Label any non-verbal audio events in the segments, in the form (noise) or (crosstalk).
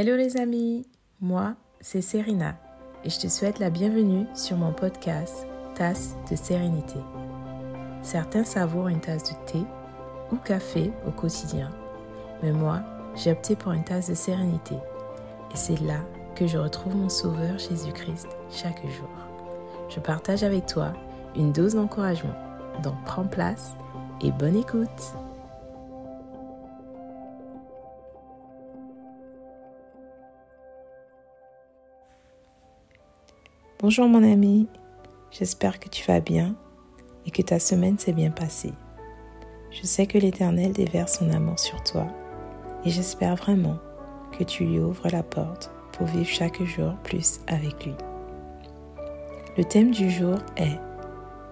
Hello les amis, moi c'est Serena et je te souhaite la bienvenue sur mon podcast Tasse de sérénité. Certains savourent une tasse de thé ou café au quotidien, mais moi j'ai opté pour une tasse de sérénité et c'est là que je retrouve mon Sauveur Jésus-Christ chaque jour. Je partage avec toi une dose d'encouragement, donc prends place et bonne écoute. Bonjour mon ami, j'espère que tu vas bien et que ta semaine s'est bien passée. Je sais que l'Éternel déverse son amour sur toi et j'espère vraiment que tu lui ouvres la porte pour vivre chaque jour plus avec lui. Le thème du jour est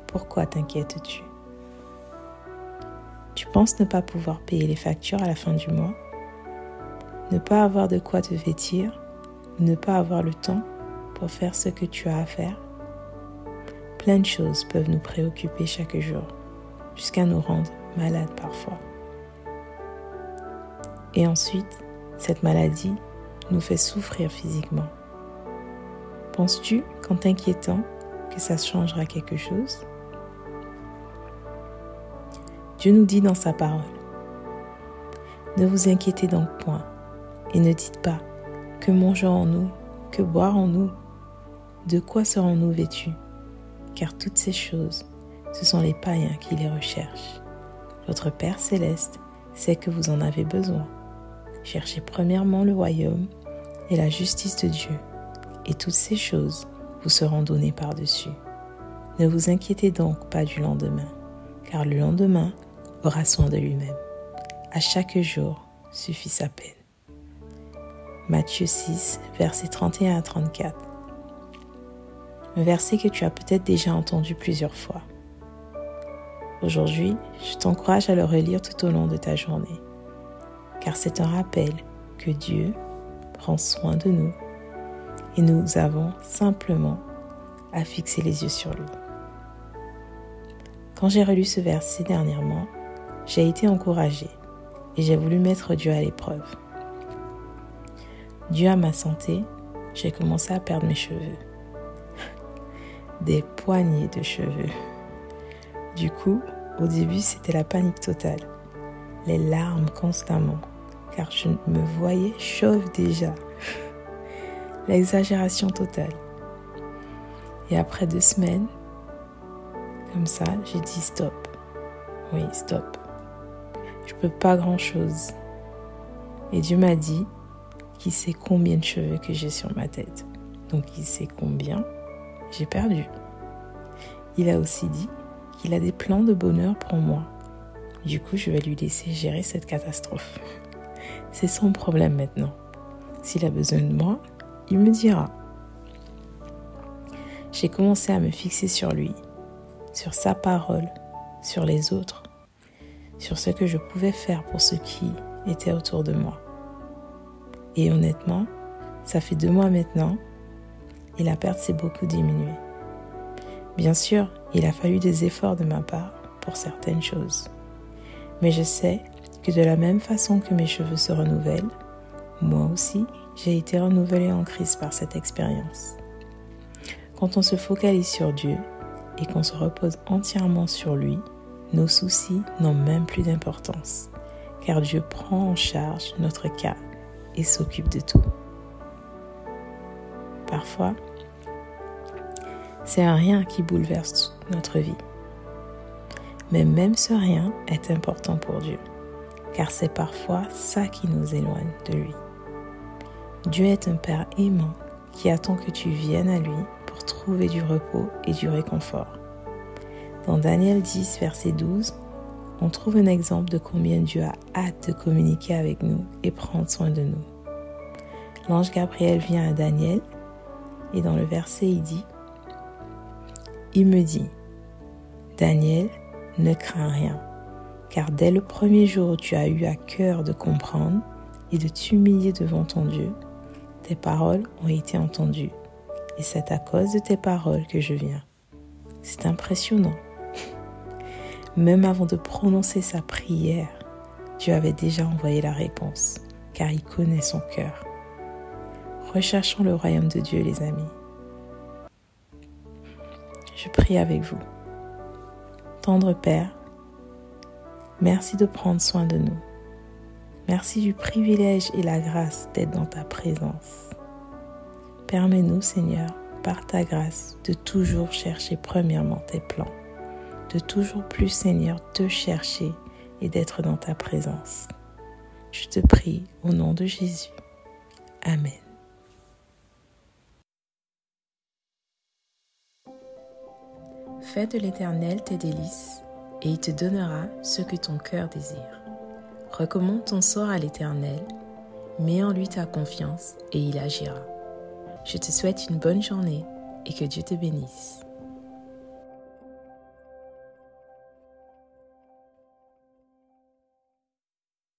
Pourquoi t'inquiètes-tu? Tu penses ne pas pouvoir payer les factures à la fin du mois? Ne pas avoir de quoi te vêtir? Ne pas avoir le temps? Pour faire ce que tu as à faire Plein de choses peuvent nous préoccuper chaque jour, jusqu'à nous rendre malades parfois. Et ensuite, cette maladie nous fait souffrir physiquement. Penses-tu qu'en t'inquiétant, que ça changera quelque chose? Dieu nous dit dans sa parole, ne vous inquiétez donc point et ne dites pas que mangeons-nous, que boirons-nous, de quoi serons-nous vêtus? Car toutes ces choses, ce sont les païens qui les recherchent. Votre Père céleste sait que vous en avez besoin. Cherchez premièrement le royaume et la justice de Dieu, et toutes ces choses vous seront données par-dessus. Ne vous inquiétez donc pas du lendemain, car le lendemain aura soin de lui-même. À chaque jour suffit sa peine. Matthieu 6, versets 31 à 34 un verset que tu as peut-être déjà entendu plusieurs fois. Aujourd'hui, je t'encourage à le relire tout au long de ta journée, car c'est un rappel que Dieu prend soin de nous et nous avons simplement à fixer les yeux sur lui. Quand j'ai relu ce verset dernièrement, j'ai été encouragée et j'ai voulu mettre Dieu à l'épreuve. Dieu à ma santé, j'ai commencé à perdre mes cheveux des poignées de cheveux. Du coup, au début, c'était la panique totale. Les larmes constamment, car je me voyais chauve déjà. L'exagération totale. Et après deux semaines, comme ça, j'ai dit stop. Oui, stop. Je peux pas grand chose. Et Dieu m'a dit qu'il sait combien de cheveux que j'ai sur ma tête. Donc il sait combien j'ai perdu. Il a aussi dit qu'il a des plans de bonheur pour moi. Du coup, je vais lui laisser gérer cette catastrophe. (laughs) C'est son problème maintenant. S'il a besoin de moi, il me dira. J'ai commencé à me fixer sur lui, sur sa parole, sur les autres, sur ce que je pouvais faire pour ceux qui étaient autour de moi. Et honnêtement, ça fait deux mois maintenant et la perte s'est beaucoup diminuée. Bien sûr, il a fallu des efforts de ma part pour certaines choses. Mais je sais que de la même façon que mes cheveux se renouvellent, moi aussi, j'ai été renouvelée en Christ par cette expérience. Quand on se focalise sur Dieu et qu'on se repose entièrement sur lui, nos soucis n'ont même plus d'importance, car Dieu prend en charge notre cas et s'occupe de tout. Parfois, c'est un rien qui bouleverse notre vie. Mais même ce rien est important pour Dieu, car c'est parfois ça qui nous éloigne de lui. Dieu est un Père aimant qui attend que tu viennes à lui pour trouver du repos et du réconfort. Dans Daniel 10, verset 12, on trouve un exemple de combien Dieu a hâte de communiquer avec nous et prendre soin de nous. L'ange Gabriel vient à Daniel et dans le verset il dit, il me dit, Daniel, ne crains rien, car dès le premier jour où tu as eu à cœur de comprendre et de t'humilier devant ton Dieu, tes paroles ont été entendues, et c'est à cause de tes paroles que je viens. C'est impressionnant. (laughs) Même avant de prononcer sa prière, Dieu avait déjà envoyé la réponse, car il connaît son cœur. Recherchons le royaume de Dieu, les amis. Je prie avec vous. Tendre Père, merci de prendre soin de nous. Merci du privilège et la grâce d'être dans ta présence. Permets-nous, Seigneur, par ta grâce, de toujours chercher premièrement tes plans, de toujours plus, Seigneur, te chercher et d'être dans ta présence. Je te prie au nom de Jésus. Amen. Fais de l'Éternel tes délices, et il te donnera ce que ton cœur désire. Recommande ton sort à l'Éternel, mets en lui ta confiance, et il agira. Je te souhaite une bonne journée et que Dieu te bénisse.